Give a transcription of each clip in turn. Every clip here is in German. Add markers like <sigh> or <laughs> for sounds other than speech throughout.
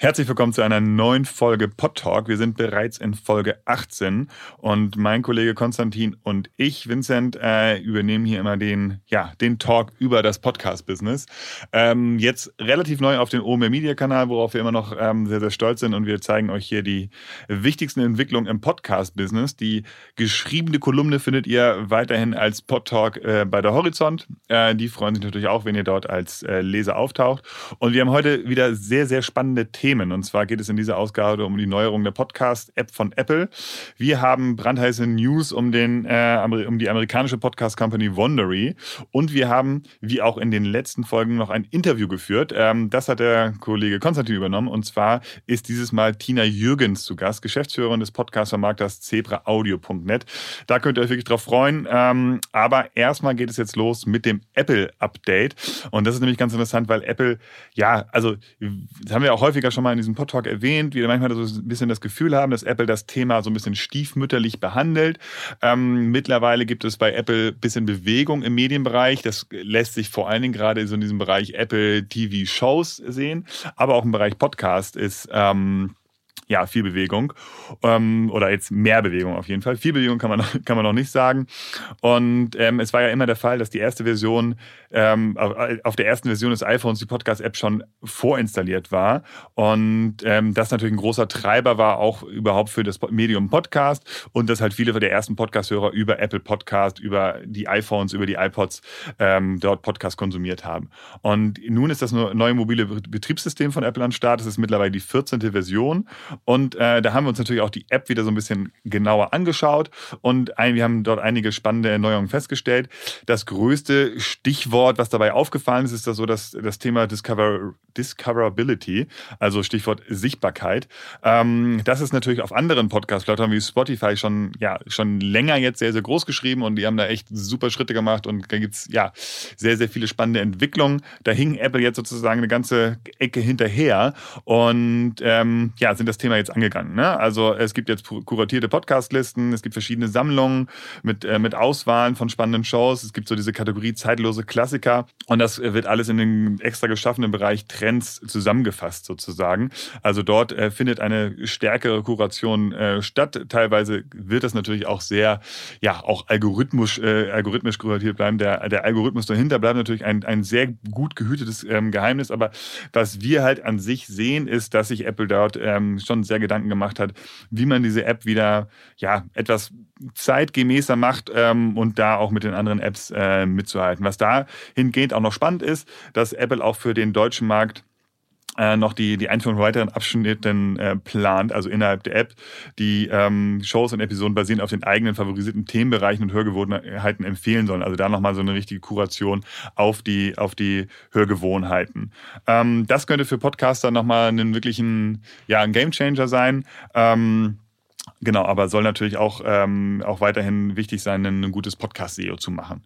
Herzlich willkommen zu einer neuen Folge Pod Talk. Wir sind bereits in Folge 18 und mein Kollege Konstantin und ich, Vincent, äh, übernehmen hier immer den, ja, den Talk über das Podcast-Business. Ähm, jetzt relativ neu auf dem OMR Media Kanal, worauf wir immer noch ähm, sehr, sehr stolz sind und wir zeigen euch hier die wichtigsten Entwicklungen im Podcast-Business. Die geschriebene Kolumne findet ihr weiterhin als Pod Talk äh, bei der Horizont. Äh, die freuen sich natürlich auch, wenn ihr dort als äh, Leser auftaucht. Und wir haben heute wieder sehr, sehr spannende Themen Themen. Und zwar geht es in dieser Ausgabe um die Neuerung der Podcast-App von Apple. Wir haben brandheiße News um, den, äh, um die amerikanische Podcast-Company Wondery. Und wir haben, wie auch in den letzten Folgen, noch ein Interview geführt. Ähm, das hat der Kollege Konstantin übernommen. Und zwar ist dieses Mal Tina Jürgens zu Gast, Geschäftsführerin des Podcast-Vermarkters zebraaudio.net. Da könnt ihr euch wirklich drauf freuen. Ähm, aber erstmal geht es jetzt los mit dem Apple-Update. Und das ist nämlich ganz interessant, weil Apple, ja, also das haben wir auch häufiger schon schon mal in diesem Podtalk erwähnt, wir manchmal so ein bisschen das Gefühl haben, dass Apple das Thema so ein bisschen stiefmütterlich behandelt. Ähm, mittlerweile gibt es bei Apple ein bisschen Bewegung im Medienbereich. Das lässt sich vor allen Dingen gerade so in diesem Bereich Apple TV Shows sehen, aber auch im Bereich Podcast ist ähm, ja, viel Bewegung. Ähm, oder jetzt mehr Bewegung auf jeden Fall. Viel Bewegung kann man, <laughs> kann man noch nicht sagen. Und ähm, es war ja immer der Fall, dass die erste Version, ähm, auf der ersten Version des iPhones die Podcast-App schon vorinstalliert war. Und ähm, das natürlich ein großer Treiber war, auch überhaupt für das Medium Podcast. Und dass halt viele der ersten Podcast-Hörer über Apple Podcast, über die iPhones, über die iPods ähm, dort Podcast konsumiert haben. Und nun ist das neue mobile Betriebssystem von Apple an Start. Das ist mittlerweile die 14. Version. Und äh, da haben wir uns natürlich auch die App wieder so ein bisschen genauer angeschaut und ein, wir haben dort einige spannende Erneuerungen festgestellt. Das größte Stichwort, was dabei aufgefallen ist, ist das so dass das Thema Discover, Discoverability, also Stichwort Sichtbarkeit. Ähm, das ist natürlich auf anderen Podcast-Plattformen wie Spotify schon, ja, schon länger jetzt sehr, sehr groß geschrieben und die haben da echt super Schritte gemacht und da gibt's ja sehr, sehr viele spannende Entwicklungen. Da hing Apple jetzt sozusagen eine ganze Ecke hinterher und ähm, ja, sind das Thema jetzt angegangen. Ne? Also es gibt jetzt kuratierte Podcastlisten, es gibt verschiedene Sammlungen mit, äh, mit Auswahlen von spannenden Shows, es gibt so diese Kategorie zeitlose Klassiker und das wird alles in den extra geschaffenen Bereich Trends zusammengefasst sozusagen. Also dort äh, findet eine stärkere Kuration äh, statt. Teilweise wird das natürlich auch sehr, ja, auch algorithmisch, äh, algorithmisch kuratiert bleiben. Der, der Algorithmus dahinter bleibt natürlich ein, ein sehr gut gehütetes ähm, Geheimnis, aber was wir halt an sich sehen, ist, dass sich Apple dort ähm, schon sehr Gedanken gemacht hat, wie man diese App wieder ja, etwas zeitgemäßer macht ähm, und da auch mit den anderen Apps äh, mitzuhalten. Was dahingehend auch noch spannend ist, dass Apple auch für den deutschen Markt äh, noch die, die Einführung von weiteren Abschnitten äh, plant, also innerhalb der App. Die ähm, Shows und Episoden basierend auf den eigenen favorisierten Themenbereichen und Hörgewohnheiten empfehlen sollen. Also da nochmal so eine richtige Kuration auf die, auf die Hörgewohnheiten. Ähm, das könnte für Podcaster nochmal einen wirklichen, ja, ein Gamechanger sein. Ähm, Genau, aber soll natürlich auch, ähm, auch weiterhin wichtig sein, ein gutes Podcast-SEO zu machen.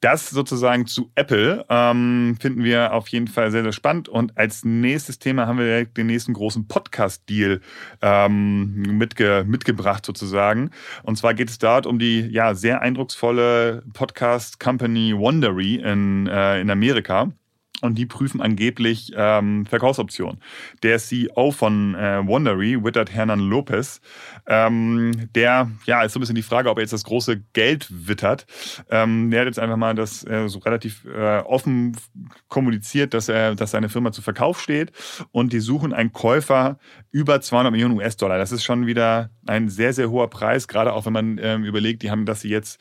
Das sozusagen zu Apple ähm, finden wir auf jeden Fall sehr, sehr spannend. Und als nächstes Thema haben wir direkt den nächsten großen Podcast-Deal ähm, mitge mitgebracht sozusagen. Und zwar geht es dort um die ja sehr eindrucksvolle Podcast-Company Wondery in, äh, in Amerika und die prüfen angeblich ähm, Verkaufsoptionen. Der CEO von äh, Wondery, Wittert Hernan Lopez, ähm, der, ja, ist so ein bisschen die Frage, ob er jetzt das große Geld wittert. Ähm, der hat jetzt einfach mal das äh, so relativ äh, offen kommuniziert, dass er, dass seine Firma zu Verkauf steht und die suchen einen Käufer über 200 Millionen US-Dollar. Das ist schon wieder ein sehr, sehr hoher Preis, gerade auch wenn man ähm, überlegt, die haben, dass sie jetzt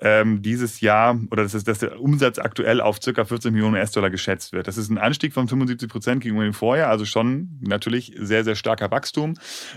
ähm, dieses Jahr oder das ist, dass der Umsatz aktuell auf circa 40 Millionen US-Dollar geschätzt geschätzt wird. Das ist ein Anstieg von 75 Prozent gegenüber dem Vorjahr, also schon natürlich sehr, sehr starker Wachstum.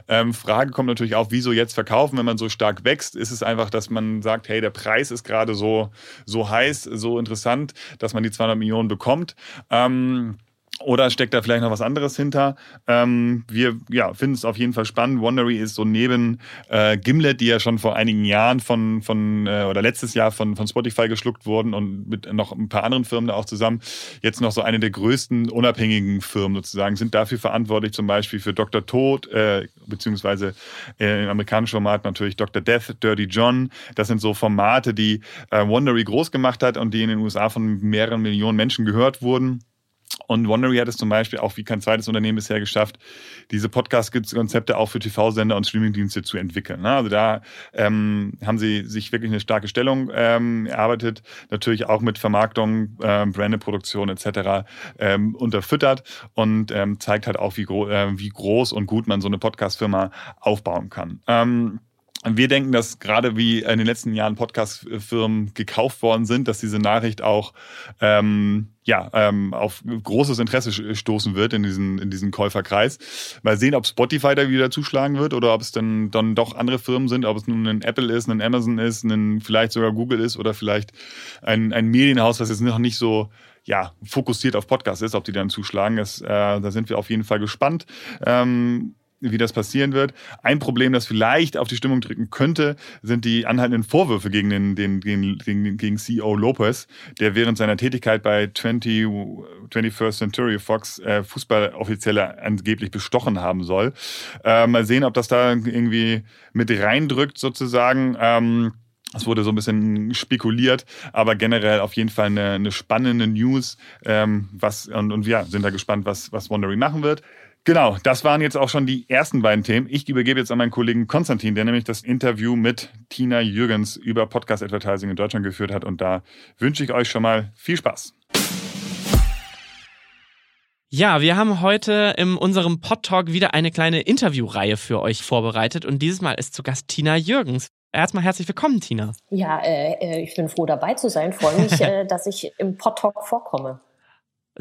Ähm, Frage kommt natürlich auch, wieso jetzt verkaufen, wenn man so stark wächst? Ist es einfach, dass man sagt, hey, der Preis ist gerade so, so heiß, so interessant, dass man die 200 Millionen bekommt? Ähm, oder steckt da vielleicht noch was anderes hinter? Ähm, wir ja, finden es auf jeden Fall spannend. Wondery ist so neben äh, Gimlet, die ja schon vor einigen Jahren von, von äh, oder letztes Jahr von, von Spotify geschluckt wurden und mit noch ein paar anderen Firmen da auch zusammen, jetzt noch so eine der größten unabhängigen Firmen sozusagen, sind dafür verantwortlich zum Beispiel für Dr. Tod, äh, beziehungsweise äh, im amerikanischen Format natürlich Dr. Death, Dirty John. Das sind so Formate, die äh, Wondery groß gemacht hat und die in den USA von mehreren Millionen Menschen gehört wurden. Und Wondery hat es zum Beispiel auch wie kein zweites Unternehmen bisher geschafft, diese Podcast-Konzepte auch für TV-Sender und Streamingdienste zu entwickeln. Ne? Also da ähm, haben sie sich wirklich eine starke Stellung ähm, erarbeitet, natürlich auch mit Vermarktung, ähm, Brandeproduktion etc. Ähm, unterfüttert und ähm, zeigt halt auch, wie, gro äh, wie groß und gut man so eine Podcast-Firma aufbauen kann. Ähm, wir denken, dass gerade wie in den letzten Jahren Podcast-Firmen gekauft worden sind, dass diese Nachricht auch ähm, ja, ähm, auf großes Interesse stoßen wird in diesen, in diesen Käuferkreis. Mal sehen, ob Spotify da wieder zuschlagen wird oder ob es dann, dann doch andere Firmen sind, ob es nun ein Apple ist, ein Amazon ist, ein vielleicht sogar Google ist oder vielleicht ein, ein Medienhaus, was jetzt noch nicht so ja, fokussiert auf Podcast ist, ob die dann zuschlagen. Das, äh, da sind wir auf jeden Fall gespannt. Ähm, wie das passieren wird. Ein Problem, das vielleicht auf die Stimmung drücken könnte, sind die anhaltenden Vorwürfe gegen den, den, gegen, gegen CEO Lopez, der während seiner Tätigkeit bei 20, 21st Century Fox äh, Fußballoffizielle angeblich bestochen haben soll. Äh, mal sehen, ob das da irgendwie mit reindrückt sozusagen. Ähm, es wurde so ein bisschen spekuliert, aber generell auf jeden Fall eine, eine spannende News. Ähm, was, und, und wir sind da gespannt, was, was Wondery machen wird. Genau, das waren jetzt auch schon die ersten beiden Themen. Ich übergebe jetzt an meinen Kollegen Konstantin, der nämlich das Interview mit Tina Jürgens über Podcast Advertising in Deutschland geführt hat. Und da wünsche ich euch schon mal viel Spaß. Ja, wir haben heute in unserem Podtalk wieder eine kleine Interviewreihe für euch vorbereitet und dieses Mal ist zu Gast Tina Jürgens. Erstmal herzlich willkommen, Tina. Ja, äh, äh ich bin froh dabei zu sein. Freue mich, <laughs> äh, dass ich im Podtalk vorkomme.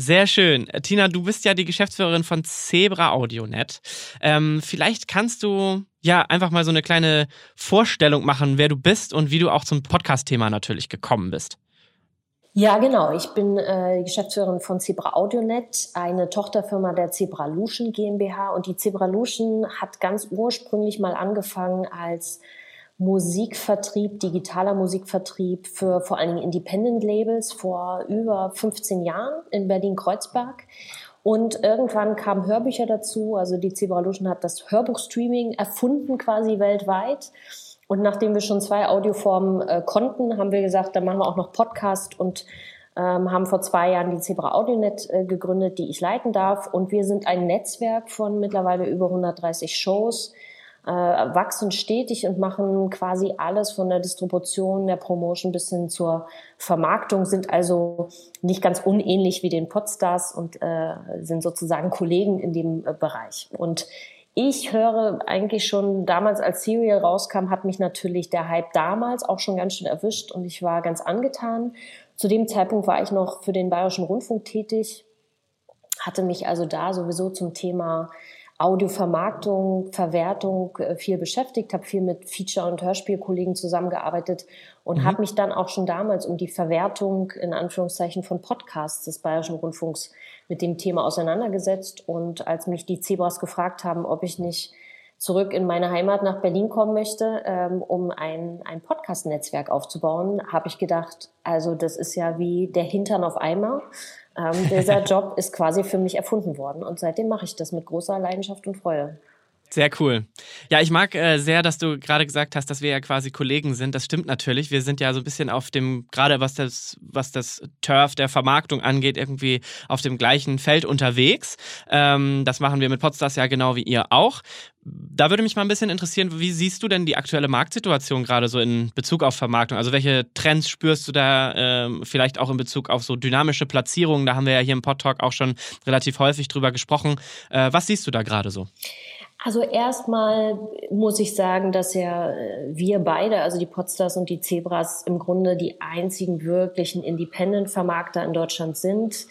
Sehr schön. Tina, du bist ja die Geschäftsführerin von Zebra AudioNet. Ähm, vielleicht kannst du ja einfach mal so eine kleine Vorstellung machen, wer du bist und wie du auch zum Podcast-Thema natürlich gekommen bist. Ja, genau. Ich bin äh, Geschäftsführerin von Zebra AudioNet, eine Tochterfirma der Zebra Lution GmbH. Und die Zebra Lution hat ganz ursprünglich mal angefangen als Musikvertrieb, digitaler Musikvertrieb für vor allen Dingen Independent Labels vor über 15 Jahren in Berlin-Kreuzberg. Und irgendwann kamen Hörbücher dazu. Also die Zebralution hat das Hörbuchstreaming erfunden quasi weltweit. Und nachdem wir schon zwei Audioformen äh, konnten, haben wir gesagt, dann machen wir auch noch Podcast und ähm, haben vor zwei Jahren die Zebra AudioNet äh, gegründet, die ich leiten darf. Und wir sind ein Netzwerk von mittlerweile über 130 Shows, äh, wachsen stetig und machen quasi alles von der Distribution, der Promotion bis hin zur Vermarktung, sind also nicht ganz unähnlich wie den Podstars und äh, sind sozusagen Kollegen in dem äh, Bereich. Und ich höre eigentlich schon damals, als Serial rauskam, hat mich natürlich der Hype damals auch schon ganz schön erwischt und ich war ganz angetan. Zu dem Zeitpunkt war ich noch für den Bayerischen Rundfunk tätig, hatte mich also da sowieso zum Thema Audiovermarktung, Verwertung äh, viel beschäftigt, habe viel mit Feature- und Hörspielkollegen zusammengearbeitet und mhm. habe mich dann auch schon damals um die Verwertung in Anführungszeichen von Podcasts des Bayerischen Rundfunks mit dem Thema auseinandergesetzt. Und als mich die Zebras gefragt haben, ob ich nicht zurück in meine Heimat nach Berlin kommen möchte, ähm, um ein, ein Podcast-Netzwerk aufzubauen, habe ich gedacht, also das ist ja wie der Hintern auf Eimer. Ähm, dieser <laughs> Job ist quasi für mich erfunden worden und seitdem mache ich das mit großer Leidenschaft und Freude. Sehr cool. Ja, ich mag äh, sehr, dass du gerade gesagt hast, dass wir ja quasi Kollegen sind. Das stimmt natürlich. Wir sind ja so ein bisschen auf dem, gerade was das, was das Turf der Vermarktung angeht, irgendwie auf dem gleichen Feld unterwegs. Ähm, das machen wir mit Podstars ja genau wie ihr auch. Da würde mich mal ein bisschen interessieren, wie siehst du denn die aktuelle Marktsituation gerade so in Bezug auf Vermarktung? Also welche Trends spürst du da ähm, vielleicht auch in Bezug auf so dynamische Platzierungen? Da haben wir ja hier im Podtalk auch schon relativ häufig drüber gesprochen. Äh, was siehst du da gerade so? Also erstmal muss ich sagen, dass ja äh, wir beide, also die Podstars und die Zebras, im Grunde die einzigen wirklichen Independent-Vermarkter in Deutschland sind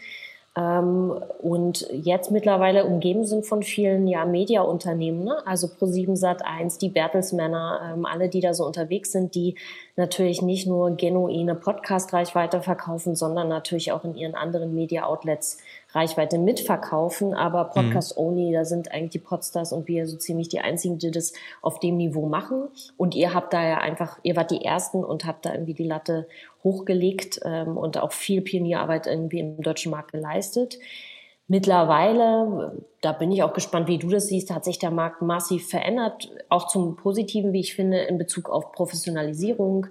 ähm, und jetzt mittlerweile umgeben sind von vielen ja Mediaunternehmen, ne? also Pro7 Sat1, die Bertelsmänner, ähm, alle, die da so unterwegs sind, die natürlich nicht nur genuine Podcast-Reichweite verkaufen, sondern natürlich auch in ihren anderen Media-Outlets Reichweite mitverkaufen, aber mhm. Podcast Only, da sind eigentlich die Podstars und wir so ziemlich die einzigen, die das auf dem Niveau machen. Und ihr habt da ja einfach, ihr wart die Ersten und habt da irgendwie die Latte hochgelegt ähm, und auch viel Pionierarbeit irgendwie im deutschen Markt geleistet. Mittlerweile, da bin ich auch gespannt, wie du das siehst, hat sich der Markt massiv verändert, auch zum Positiven, wie ich finde, in Bezug auf Professionalisierung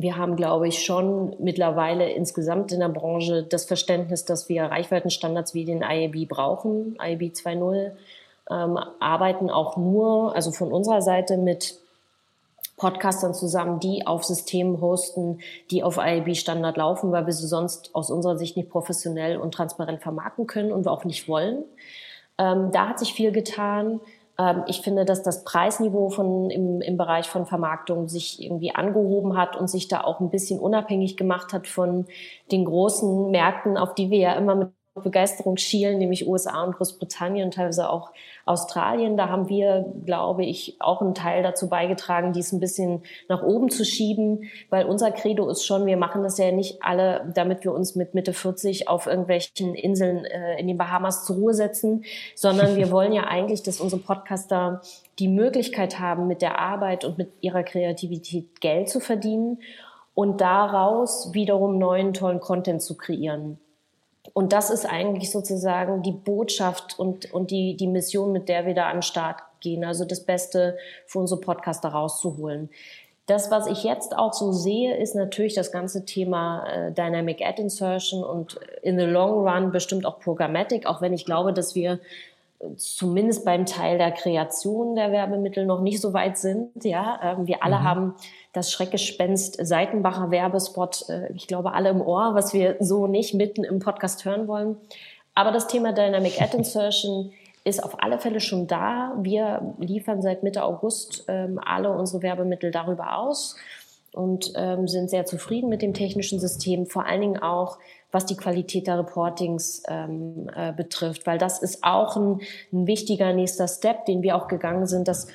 wir haben, glaube ich, schon mittlerweile insgesamt in der Branche das Verständnis, dass wir Reichweitenstandards wie den IAB brauchen, IAB 2.0, ähm, arbeiten auch nur, also von unserer Seite mit Podcastern zusammen, die auf Systemen hosten, die auf IAB-Standard laufen, weil wir sie sonst aus unserer Sicht nicht professionell und transparent vermarkten können und wir auch nicht wollen. Ähm, da hat sich viel getan. Ähm, ich finde, dass das Preisniveau von, im, im Bereich von Vermarktung sich irgendwie angehoben hat und sich da auch ein bisschen unabhängig gemacht hat von den großen Märkten, auf die wir ja immer mit Begeisterung schielen, nämlich USA und Großbritannien und teilweise auch Australien. Da haben wir, glaube ich, auch einen Teil dazu beigetragen, dies ein bisschen nach oben zu schieben, weil unser Credo ist schon, wir machen das ja nicht alle, damit wir uns mit Mitte 40 auf irgendwelchen Inseln äh, in den Bahamas zur Ruhe setzen, sondern wir <laughs> wollen ja eigentlich, dass unsere Podcaster die Möglichkeit haben, mit der Arbeit und mit ihrer Kreativität Geld zu verdienen und daraus wiederum neuen tollen Content zu kreieren. Und das ist eigentlich sozusagen die Botschaft und, und die, die Mission, mit der wir da an den Start gehen. Also das Beste für unsere Podcaster rauszuholen. Das, was ich jetzt auch so sehe, ist natürlich das ganze Thema äh, Dynamic Ad Insertion und in the long run bestimmt auch Programmatic, auch wenn ich glaube, dass wir zumindest beim Teil der Kreation der Werbemittel noch nicht so weit sind. Ja, ähm, wir alle mhm. haben das Schreckgespenst Seitenbacher Werbespot, äh, ich glaube, alle im Ohr, was wir so nicht mitten im Podcast hören wollen. Aber das Thema Dynamic Ad <laughs> Insertion ist auf alle Fälle schon da. Wir liefern seit Mitte August ähm, alle unsere Werbemittel darüber aus und ähm, sind sehr zufrieden mit dem technischen System, vor allen Dingen auch was die Qualität der Reportings ähm, äh, betrifft, weil das ist auch ein, ein wichtiger nächster Step, den wir auch gegangen sind, dass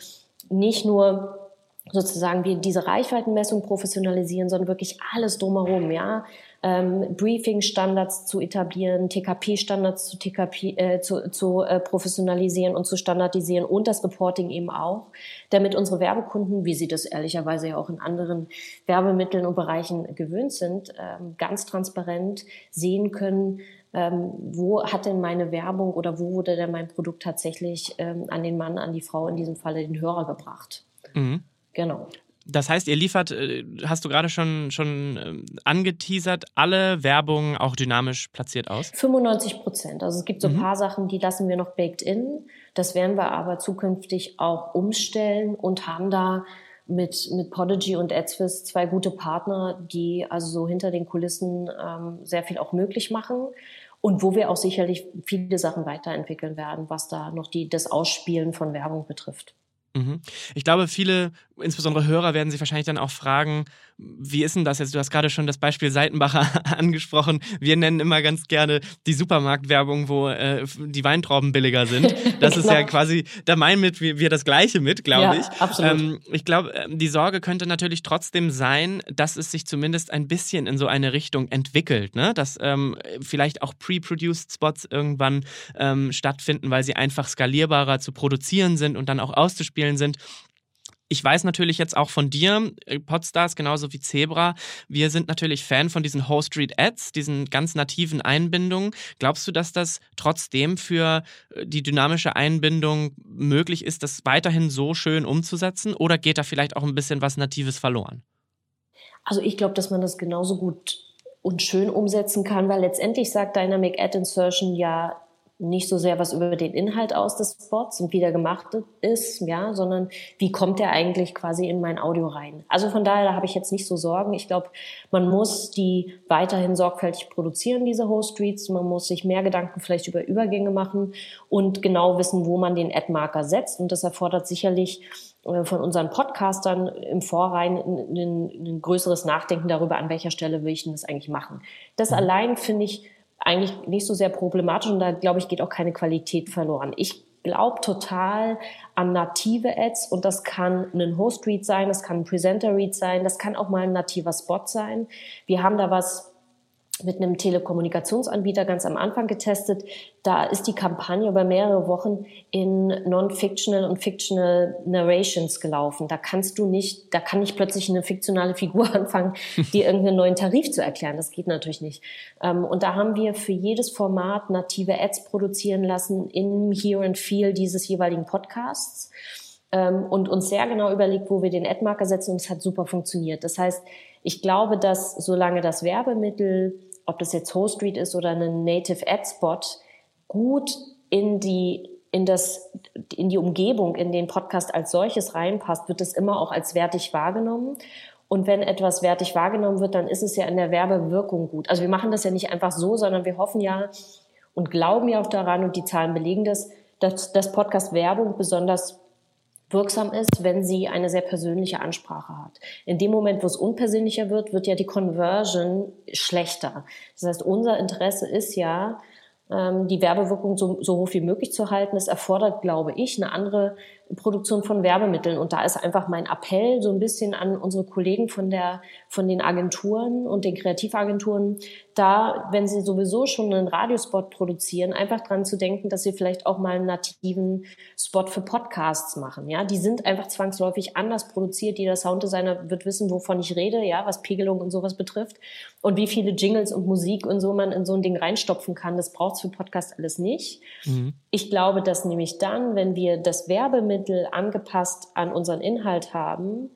nicht nur sozusagen wir diese Reichweitenmessung professionalisieren, sondern wirklich alles drumherum, ja. Ähm, Briefing-Standards zu etablieren, TKP-Standards zu, TKP, äh, zu, zu äh, professionalisieren und zu standardisieren und das Reporting eben auch, damit unsere Werbekunden, wie sie das ehrlicherweise ja auch in anderen Werbemitteln und Bereichen gewöhnt sind, ähm, ganz transparent sehen können, ähm, wo hat denn meine Werbung oder wo wurde denn mein Produkt tatsächlich ähm, an den Mann, an die Frau, in diesem Falle den Hörer gebracht. Mhm. Genau. Das heißt, ihr liefert, äh, hast du gerade schon, schon ähm, angeteasert, alle Werbungen auch dynamisch platziert aus? 95 Prozent. Also es gibt so ein mhm. paar Sachen, die lassen wir noch baked in. Das werden wir aber zukünftig auch umstellen und haben da mit, mit Podigy und AdSwiss zwei gute Partner, die also so hinter den Kulissen ähm, sehr viel auch möglich machen und wo wir auch sicherlich viele Sachen weiterentwickeln werden, was da noch die, das Ausspielen von Werbung betrifft. Mhm. Ich glaube, viele, insbesondere Hörer, werden sich wahrscheinlich dann auch fragen, wie ist denn das jetzt? Du hast gerade schon das Beispiel Seitenbacher <laughs> angesprochen. Wir nennen immer ganz gerne die Supermarktwerbung, wo äh, die Weintrauben billiger sind. <laughs> Das ist ja genau. quasi, da meinen mit wir, wir das Gleiche mit, glaube ja, ich. Absolut. Ähm, ich glaube, ähm, die Sorge könnte natürlich trotzdem sein, dass es sich zumindest ein bisschen in so eine Richtung entwickelt, ne? dass ähm, vielleicht auch pre-produced Spots irgendwann ähm, stattfinden, weil sie einfach skalierbarer zu produzieren sind und dann auch auszuspielen sind. Ich weiß natürlich jetzt auch von dir, äh, Podstars, genauso wie Zebra, wir sind natürlich Fan von diesen Whole Street Ads, diesen ganz nativen Einbindungen. Glaubst du, dass das trotzdem für äh, die dynamische Einbindung möglich ist, das weiterhin so schön umzusetzen? Oder geht da vielleicht auch ein bisschen was Natives verloren? Also ich glaube, dass man das genauso gut und schön umsetzen kann, weil letztendlich sagt Dynamic Ad Insertion ja nicht so sehr was über den Inhalt aus des Spots und wie der gemacht ist, ja, sondern wie kommt der eigentlich quasi in mein Audio rein. Also von daher da habe ich jetzt nicht so Sorgen. Ich glaube, man muss die weiterhin sorgfältig produzieren, diese Host Streets. Man muss sich mehr Gedanken vielleicht über Übergänge machen und genau wissen, wo man den Ad-Marker setzt. Und das erfordert sicherlich äh, von unseren Podcastern im Vorrein ein, ein, ein, größeres Nachdenken darüber, an welcher Stelle will ich denn das eigentlich machen. Das allein finde ich eigentlich nicht so sehr problematisch und da glaube ich geht auch keine Qualität verloren. Ich glaube total an native Ads und das kann ein Host Read sein, das kann ein Presenter Read sein, das kann auch mal ein nativer Spot sein. Wir haben da was mit einem Telekommunikationsanbieter ganz am Anfang getestet. Da ist die Kampagne über mehrere Wochen in non-fictional und fictional Narrations gelaufen. Da kannst du nicht, da kann nicht plötzlich eine fiktionale Figur <laughs> anfangen, dir irgendeinen neuen Tarif zu erklären. Das geht natürlich nicht. Ähm, und da haben wir für jedes Format native Ads produzieren lassen im Here and Feel dieses jeweiligen Podcasts ähm, und uns sehr genau überlegt, wo wir den Ad-Marker setzen und es hat super funktioniert. Das heißt, ich glaube, dass solange das Werbemittel, ob das jetzt Host Street ist oder ein Native Ad Spot, gut in die in das, in die Umgebung, in den Podcast als solches reinpasst, wird es immer auch als wertig wahrgenommen. Und wenn etwas wertig wahrgenommen wird, dann ist es ja in der Werbewirkung gut. Also wir machen das ja nicht einfach so, sondern wir hoffen ja und glauben ja auch daran und die Zahlen belegen das, dass das Podcast Werbung besonders wirksam ist, wenn sie eine sehr persönliche Ansprache hat. In dem Moment, wo es unpersönlicher wird, wird ja die Conversion schlechter. Das heißt, unser Interesse ist ja, ähm, die Werbewirkung so, so hoch wie möglich zu halten. Es erfordert, glaube ich, eine andere Produktion von Werbemitteln. Und da ist einfach mein Appell so ein bisschen an unsere Kollegen von der, von den Agenturen und den Kreativagenturen, da, wenn sie sowieso schon einen Radiospot produzieren, einfach dran zu denken, dass sie vielleicht auch mal einen nativen Spot für Podcasts machen. Ja, die sind einfach zwangsläufig anders produziert. Jeder Sounddesigner wird wissen, wovon ich rede, ja, was Pegelung und sowas betrifft und wie viele Jingles und Musik und so man in so ein Ding reinstopfen kann. Das braucht's für Podcasts alles nicht. Mhm. Ich glaube, dass nämlich dann, wenn wir das Werbemittel angepasst an unseren Inhalt haben,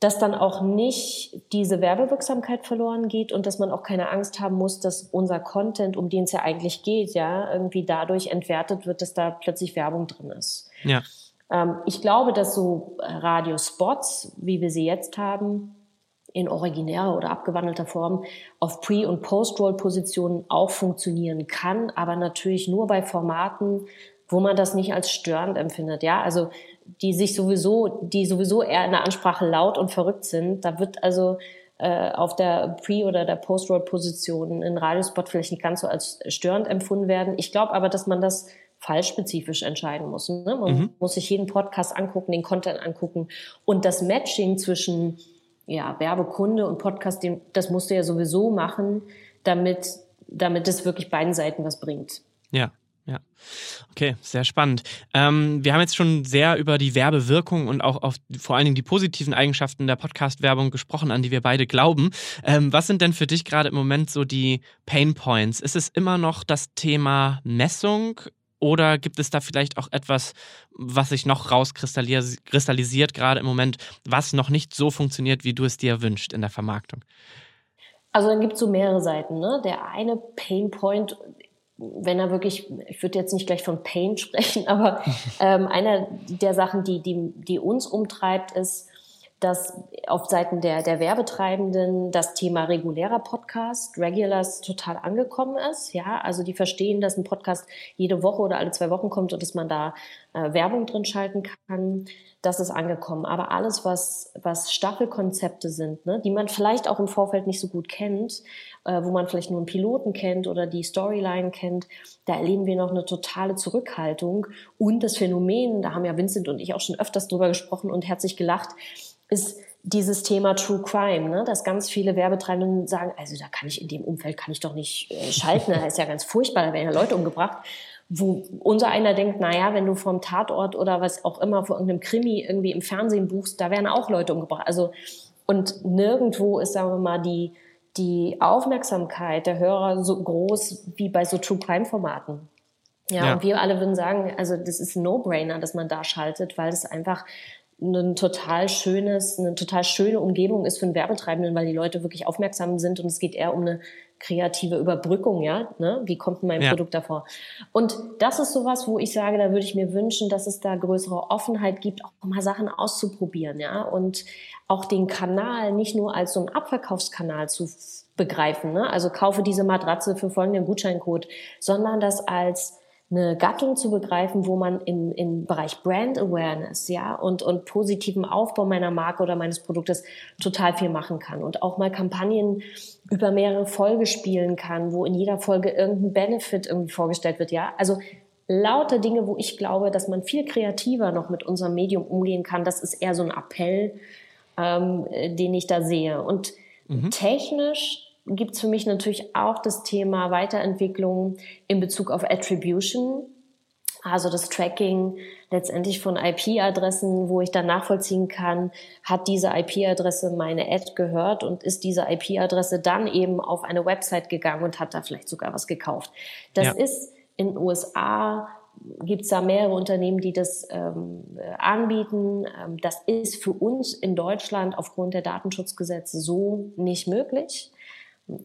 dass dann auch nicht diese Werbewirksamkeit verloren geht und dass man auch keine Angst haben muss, dass unser Content, um den es ja eigentlich geht, ja, irgendwie dadurch entwertet wird, dass da plötzlich Werbung drin ist. Ja. Ähm, ich glaube, dass so Radiospots, wie wir sie jetzt haben, in originärer oder abgewandelter Form auf Pre- und Post-Roll-Positionen auch funktionieren kann, aber natürlich nur bei Formaten, wo man das nicht als störend empfindet. Ja, also die sich sowieso, die sowieso eher in der Ansprache laut und verrückt sind. Da wird also äh, auf der Pre- oder der Post-Roll-Position in Radiospot vielleicht nicht ganz so als störend empfunden werden. Ich glaube aber, dass man das fallspezifisch entscheiden muss. Ne? Man mhm. muss sich jeden Podcast angucken, den Content angucken und das Matching zwischen ja, Werbekunde und Podcast, den, das musst du ja sowieso machen, damit, damit es wirklich beiden Seiten was bringt. Ja, ja. Okay, sehr spannend. Ähm, wir haben jetzt schon sehr über die Werbewirkung und auch auf vor allen Dingen die positiven Eigenschaften der Podcast-Werbung gesprochen, an die wir beide glauben. Ähm, was sind denn für dich gerade im Moment so die Pain Points? Ist es immer noch das Thema Messung? Oder gibt es da vielleicht auch etwas, was sich noch rauskristallisiert, gerade im Moment, was noch nicht so funktioniert, wie du es dir wünscht in der Vermarktung? Also dann gibt es so mehrere Seiten. Ne? Der eine Pain Point wenn er wirklich, ich würde jetzt nicht gleich von Pain <laughs> sprechen, aber ähm, einer der Sachen, die, die, die uns umtreibt, ist, dass auf Seiten der, der Werbetreibenden das Thema regulärer Podcast, Regulars, total angekommen ist. Ja, also die verstehen, dass ein Podcast jede Woche oder alle zwei Wochen kommt und dass man da äh, Werbung drin schalten kann. Das ist angekommen. Aber alles, was, was Staffelkonzepte sind, ne, die man vielleicht auch im Vorfeld nicht so gut kennt, äh, wo man vielleicht nur einen Piloten kennt oder die Storyline kennt, da erleben wir noch eine totale Zurückhaltung. Und das Phänomen, da haben ja Vincent und ich auch schon öfters drüber gesprochen und herzlich gelacht, ist dieses Thema True Crime, ne? dass ganz viele Werbetreibenden sagen, also da kann ich in dem Umfeld kann ich doch nicht äh, schalten, da ist ja ganz furchtbar, da werden ja Leute umgebracht. Wo unser einer denkt, naja, wenn du vom Tatort oder was auch immer vor irgendeinem Krimi irgendwie im Fernsehen buchst, da werden auch Leute umgebracht. Also und nirgendwo ist, sagen wir mal, die die Aufmerksamkeit der Hörer so groß wie bei so True Crime Formaten. Ja, ja, und wir alle würden sagen, also das ist ein No-Brainer, dass man da schaltet, weil es einfach ein total schönes, eine total schöne Umgebung ist für einen Werbetreibenden, weil die Leute wirklich aufmerksam sind und es geht eher um eine kreative Überbrückung, ja, ne? Wie kommt mein ja. Produkt davor? Und das ist sowas, wo ich sage, da würde ich mir wünschen, dass es da größere Offenheit gibt, auch mal Sachen auszuprobieren, ja, und auch den Kanal nicht nur als so einen Abverkaufskanal zu begreifen, ne? Also kaufe diese Matratze für folgenden Gutscheincode, sondern das als eine Gattung zu begreifen, wo man im, im Bereich Brand Awareness, ja, und, und positiven Aufbau meiner Marke oder meines Produktes total viel machen kann und auch mal Kampagnen über mehrere Folge spielen kann, wo in jeder Folge irgendein Benefit irgendwie vorgestellt wird, ja. Also lauter Dinge, wo ich glaube, dass man viel kreativer noch mit unserem Medium umgehen kann. Das ist eher so ein Appell, ähm, den ich da sehe. Und mhm. technisch gibt es für mich natürlich auch das Thema Weiterentwicklung in Bezug auf Attribution, also das Tracking letztendlich von IP-Adressen, wo ich dann nachvollziehen kann, hat diese IP-Adresse meine Ad gehört und ist diese IP-Adresse dann eben auf eine Website gegangen und hat da vielleicht sogar was gekauft. Das ja. ist in den USA gibt es da mehrere Unternehmen, die das ähm, anbieten. Ähm, das ist für uns in Deutschland aufgrund der Datenschutzgesetze so nicht möglich.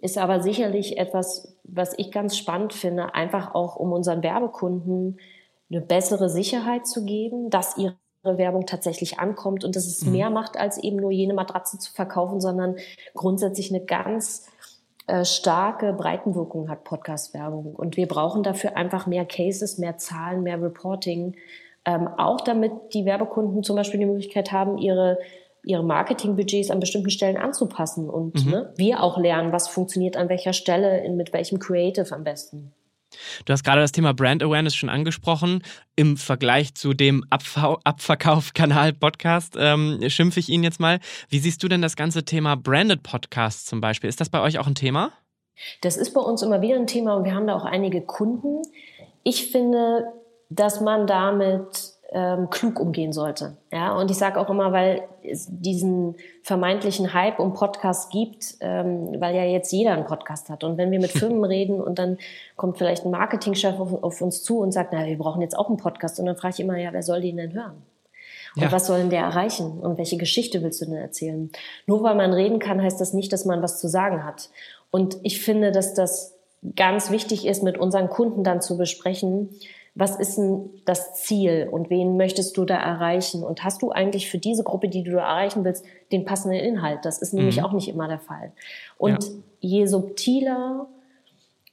Ist aber sicherlich etwas, was ich ganz spannend finde, einfach auch um unseren Werbekunden eine bessere Sicherheit zu geben, dass ihre Werbung tatsächlich ankommt und dass es mhm. mehr macht, als eben nur jene Matratze zu verkaufen, sondern grundsätzlich eine ganz äh, starke Breitenwirkung hat Podcast-Werbung. Und wir brauchen dafür einfach mehr Cases, mehr Zahlen, mehr Reporting. Ähm, auch damit die Werbekunden zum Beispiel die Möglichkeit haben, ihre ihre Marketingbudgets an bestimmten Stellen anzupassen und mhm. ne, wir auch lernen, was funktioniert an welcher Stelle, in, mit welchem Creative am besten. Du hast gerade das Thema Brand Awareness schon angesprochen. Im Vergleich zu dem Abverkauf-Kanal Podcast ähm, schimpfe ich ihn jetzt mal. Wie siehst du denn das ganze Thema Branded Podcasts zum Beispiel? Ist das bei euch auch ein Thema? Das ist bei uns immer wieder ein Thema und wir haben da auch einige Kunden. Ich finde, dass man damit ähm, klug umgehen sollte. Ja, und ich sage auch immer, weil es diesen vermeintlichen Hype um Podcasts gibt, ähm, weil ja jetzt jeder einen Podcast hat. Und wenn wir mit <laughs> Firmen reden und dann kommt vielleicht ein Marketingchef auf, auf uns zu und sagt, na, wir brauchen jetzt auch einen Podcast. Und dann frage ich immer, ja, wer soll den denn hören? Und ja. was soll denn der erreichen? Und welche Geschichte willst du denn erzählen? Nur weil man reden kann, heißt das nicht, dass man was zu sagen hat. Und ich finde, dass das ganz wichtig ist, mit unseren Kunden dann zu besprechen, was ist denn das Ziel und wen möchtest du da erreichen? Und hast du eigentlich für diese Gruppe, die du da erreichen willst, den passenden Inhalt? Das ist nämlich mhm. auch nicht immer der Fall. Und ja. je subtiler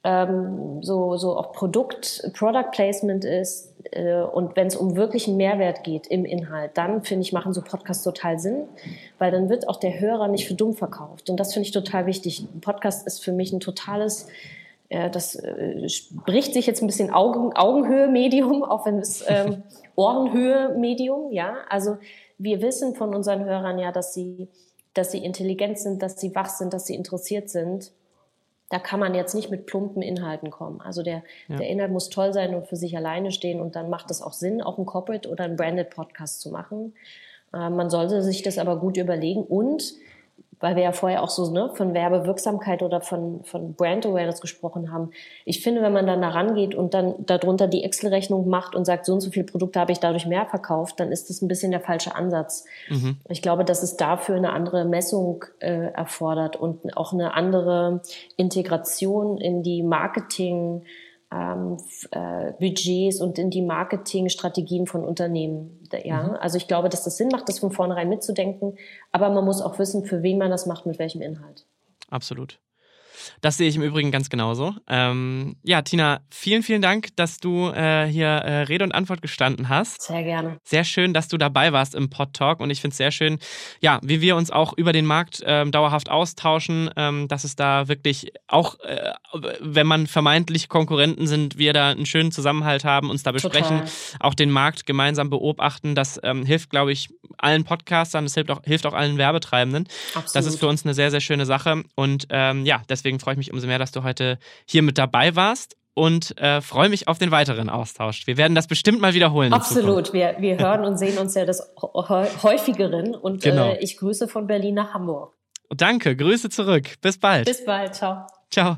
ähm, so, so auch Produkt, Product Placement ist äh, und wenn es um wirklichen Mehrwert geht im Inhalt, dann finde ich, machen so Podcasts total Sinn, weil dann wird auch der Hörer nicht für dumm verkauft. Und das finde ich total wichtig. Ein Podcast ist für mich ein totales das äh, spricht sich jetzt ein bisschen Augen, Augenhöhe-Medium, auch wenn es ähm, <laughs> Ohrenhöhe-Medium, ja. Also wir wissen von unseren Hörern ja, dass sie, dass sie intelligent sind, dass sie wach sind, dass sie interessiert sind. Da kann man jetzt nicht mit plumpen Inhalten kommen. Also der, ja. der Inhalt muss toll sein und für sich alleine stehen und dann macht es auch Sinn, auch einen Corporate oder einen Branded Podcast zu machen. Äh, man sollte sich das aber gut überlegen und weil wir ja vorher auch so ne, von Werbewirksamkeit oder von, von Brand Awareness gesprochen haben. Ich finde, wenn man dann da rangeht und dann darunter die Excel-Rechnung macht und sagt, so und so viele Produkte habe ich dadurch mehr verkauft, dann ist das ein bisschen der falsche Ansatz. Mhm. Ich glaube, dass es dafür eine andere Messung äh, erfordert und auch eine andere Integration in die Marketing- ähm, äh, Budgets und in die Marketingstrategien von Unternehmen. Ja, mhm. also ich glaube, dass das Sinn macht, das von vornherein mitzudenken, aber man muss auch wissen, für wen man das macht, mit welchem Inhalt. Absolut. Das sehe ich im Übrigen ganz genauso. Ähm, ja, Tina, vielen, vielen Dank, dass du äh, hier äh, Rede und Antwort gestanden hast. Sehr gerne. Sehr schön, dass du dabei warst im Pod Talk und ich finde es sehr schön, ja, wie wir uns auch über den Markt ähm, dauerhaft austauschen, ähm, dass es da wirklich auch, äh, wenn man vermeintlich Konkurrenten sind, wir da einen schönen Zusammenhalt haben, uns da besprechen, Total. auch den Markt gemeinsam beobachten. Das ähm, hilft, glaube ich, allen Podcastern, das hilft auch, hilft auch allen Werbetreibenden. Absolut. Das ist für uns eine sehr, sehr schöne Sache und ähm, ja, deswegen freue ich mich umso mehr, dass du heute hier mit dabei warst und äh, freue mich auf den weiteren Austausch. Wir werden das bestimmt mal wiederholen. Absolut. Wir, wir hören und sehen uns ja das häufigeren und genau. äh, ich grüße von Berlin nach Hamburg. Danke, Grüße zurück. Bis bald. Bis bald. Ciao. Ciao.